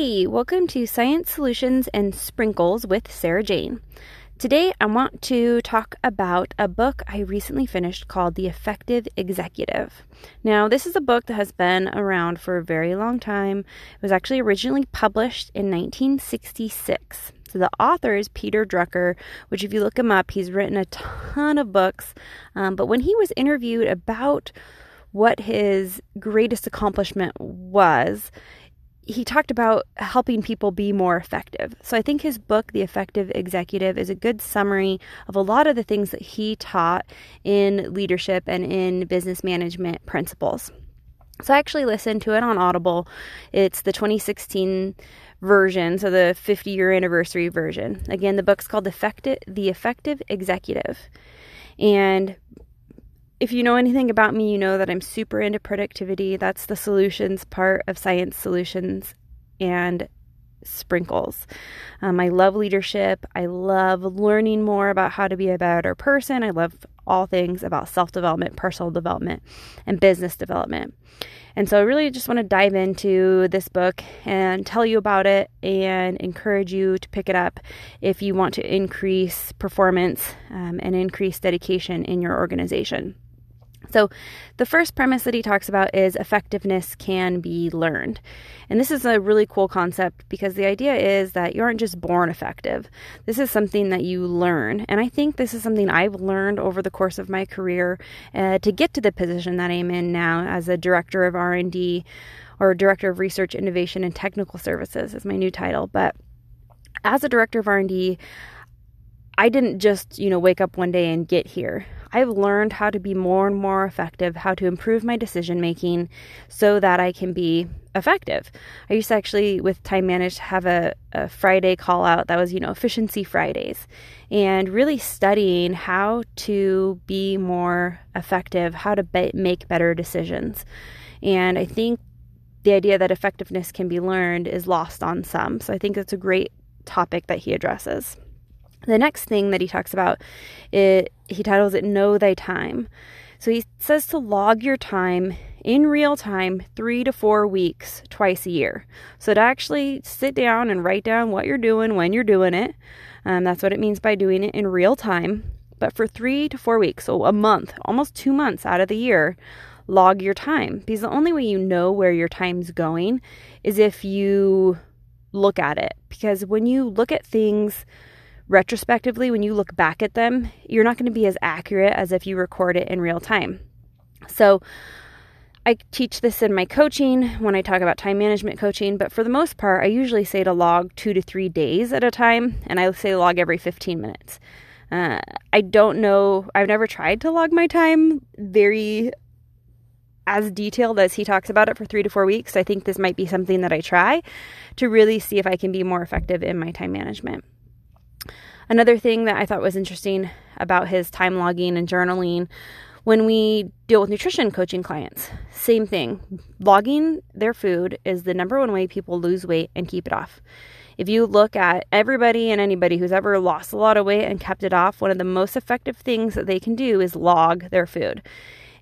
Hey, welcome to Science Solutions and Sprinkles with Sarah Jane. Today, I want to talk about a book I recently finished called The Effective Executive. Now, this is a book that has been around for a very long time. It was actually originally published in 1966. So, the author is Peter Drucker, which, if you look him up, he's written a ton of books. Um, but when he was interviewed about what his greatest accomplishment was, he talked about helping people be more effective. So I think his book, The Effective Executive, is a good summary of a lot of the things that he taught in leadership and in business management principles. So I actually listened to it on Audible. It's the 2016 version, so the 50 year anniversary version. Again, the book's called Effective, The Effective Executive. And if you know anything about me, you know that I'm super into productivity. That's the solutions part of science solutions and sprinkles. Um, I love leadership. I love learning more about how to be a better person. I love all things about self development, personal development, and business development. And so I really just want to dive into this book and tell you about it and encourage you to pick it up if you want to increase performance um, and increase dedication in your organization. So, the first premise that he talks about is effectiveness can be learned. And this is a really cool concept because the idea is that you aren't just born effective. This is something that you learn. And I think this is something I've learned over the course of my career uh, to get to the position that I'm in now as a director of R&D or director of research, innovation and technical services is my new title. But as a director of R&D, I didn't just, you know, wake up one day and get here. I've learned how to be more and more effective, how to improve my decision making so that I can be effective. I used to actually, with Time Managed, have a, a Friday call out that was, you know, efficiency Fridays and really studying how to be more effective, how to be- make better decisions. And I think the idea that effectiveness can be learned is lost on some. So I think that's a great topic that he addresses. The next thing that he talks about, it, he titles it Know Thy Time. So he says to log your time in real time three to four weeks twice a year. So to actually sit down and write down what you're doing when you're doing it. Um, that's what it means by doing it in real time. But for three to four weeks, so a month, almost two months out of the year, log your time. Because the only way you know where your time's going is if you look at it. Because when you look at things, retrospectively, when you look back at them, you're not going to be as accurate as if you record it in real time. So, I teach this in my coaching when I talk about time management coaching, but for the most part, I usually say to log two to three days at a time, and I say log every 15 minutes. Uh, I don't know, I've never tried to log my time very as detailed as he talks about it for three to four weeks. I think this might be something that I try to really see if I can be more effective in my time management. Another thing that I thought was interesting about his time logging and journaling when we deal with nutrition coaching clients, same thing. Logging their food is the number one way people lose weight and keep it off. If you look at everybody and anybody who's ever lost a lot of weight and kept it off, one of the most effective things that they can do is log their food.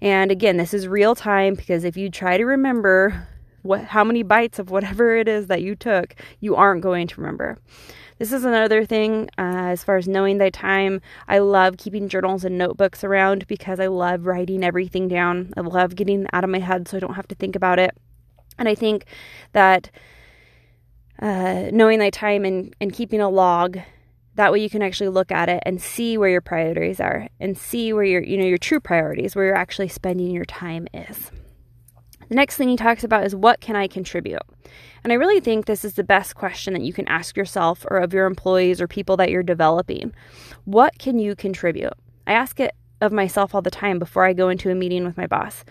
And again, this is real time because if you try to remember what how many bites of whatever it is that you took, you aren't going to remember. This is another thing uh, as far as knowing thy time. I love keeping journals and notebooks around because I love writing everything down. I love getting out of my head so I don't have to think about it. And I think that uh, knowing thy time and, and keeping a log that way you can actually look at it and see where your priorities are and see where your you know your true priorities where you're actually spending your time is the next thing he talks about is what can I contribute? And I really think this is the best question that you can ask yourself or of your employees or people that you're developing. What can you contribute? I ask it of myself all the time before I go into a meeting with my boss.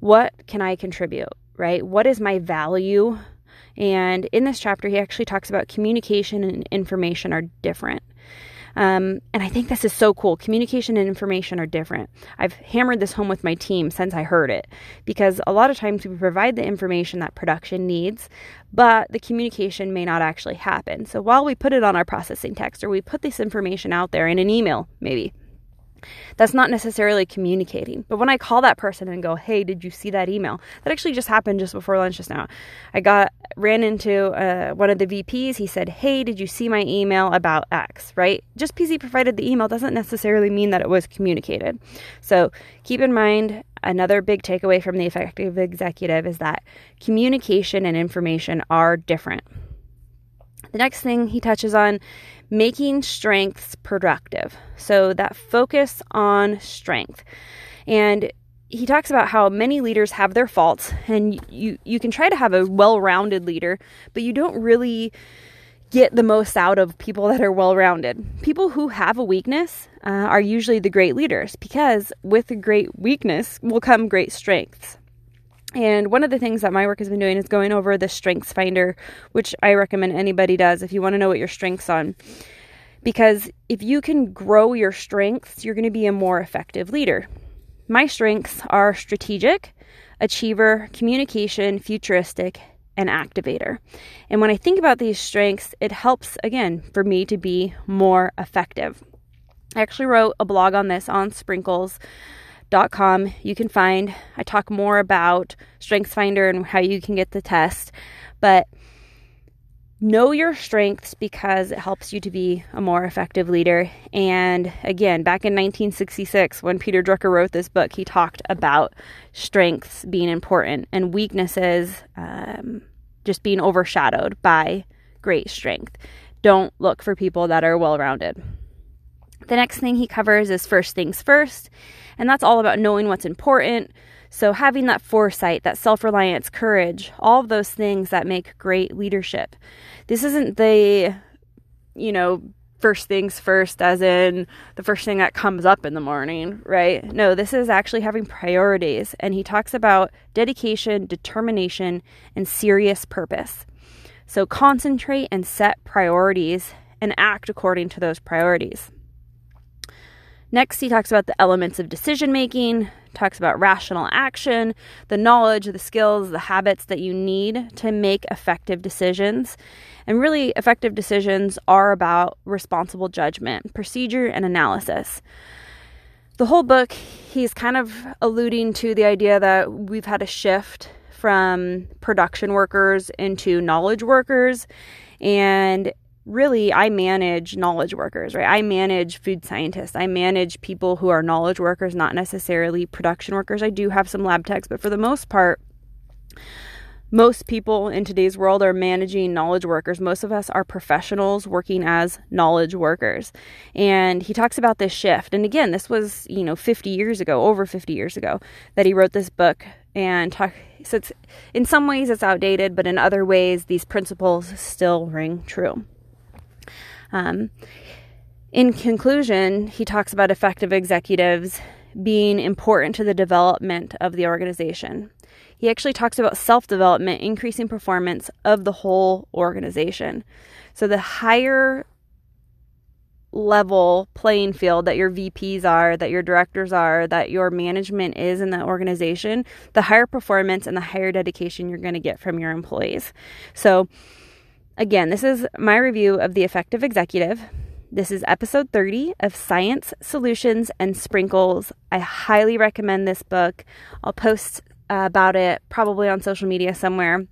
What can I contribute? Right? What is my value? And in this chapter, he actually talks about communication and information are different. Um, and I think this is so cool. Communication and information are different. I've hammered this home with my team since I heard it because a lot of times we provide the information that production needs, but the communication may not actually happen. So while we put it on our processing text or we put this information out there in an email, maybe, That's not necessarily communicating. But when I call that person and go, "Hey, did you see that email?" That actually just happened just before lunch just now. I got ran into uh, one of the VPs. He said, "Hey, did you see my email about X?" Right? Just he provided the email doesn't necessarily mean that it was communicated. So keep in mind another big takeaway from the effective executive is that communication and information are different. The next thing he touches on making strengths productive. So that focus on strength. And he talks about how many leaders have their faults and you you can try to have a well-rounded leader, but you don't really get the most out of people that are well-rounded. People who have a weakness uh, are usually the great leaders because with a great weakness will come great strengths. And one of the things that my work has been doing is going over the Strengths Finder, which I recommend anybody does if you want to know what your strengths on. Because if you can grow your strengths, you're going to be a more effective leader. My strengths are strategic, achiever, communication, futuristic, and activator. And when I think about these strengths, it helps again for me to be more effective. I actually wrote a blog on this on Sprinkles com. You can find, I talk more about StrengthsFinder and how you can get the test. But know your strengths because it helps you to be a more effective leader. And again, back in 1966, when Peter Drucker wrote this book, he talked about strengths being important and weaknesses um, just being overshadowed by great strength. Don't look for people that are well rounded. The next thing he covers is first things first, and that's all about knowing what's important. So, having that foresight, that self reliance, courage, all of those things that make great leadership. This isn't the, you know, first things first, as in the first thing that comes up in the morning, right? No, this is actually having priorities. And he talks about dedication, determination, and serious purpose. So, concentrate and set priorities and act according to those priorities. Next, he talks about the elements of decision making, talks about rational action, the knowledge, the skills, the habits that you need to make effective decisions. And really, effective decisions are about responsible judgment, procedure, and analysis. The whole book, he's kind of alluding to the idea that we've had a shift from production workers into knowledge workers. And really I manage knowledge workers, right? I manage food scientists. I manage people who are knowledge workers, not necessarily production workers. I do have some lab techs, but for the most part, most people in today's world are managing knowledge workers. Most of us are professionals working as knowledge workers. And he talks about this shift. And again, this was, you know, 50 years ago, over 50 years ago, that he wrote this book and talk so it's in some ways it's outdated, but in other ways these principles still ring true. Um, in conclusion, he talks about effective executives being important to the development of the organization. He actually talks about self development, increasing performance of the whole organization. So, the higher level playing field that your VPs are, that your directors are, that your management is in the organization, the higher performance and the higher dedication you're going to get from your employees. So, Again, this is my review of The Effective Executive. This is episode 30 of Science, Solutions, and Sprinkles. I highly recommend this book. I'll post uh, about it probably on social media somewhere.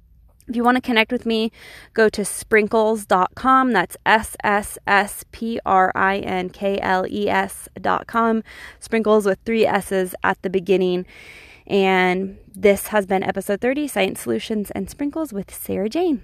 If you want to connect with me, go to sprinkles.com. That's S S S P R I N K L E S.com. Sprinkles with three S's at the beginning. And this has been episode 30 Science Solutions and Sprinkles with Sarah Jane.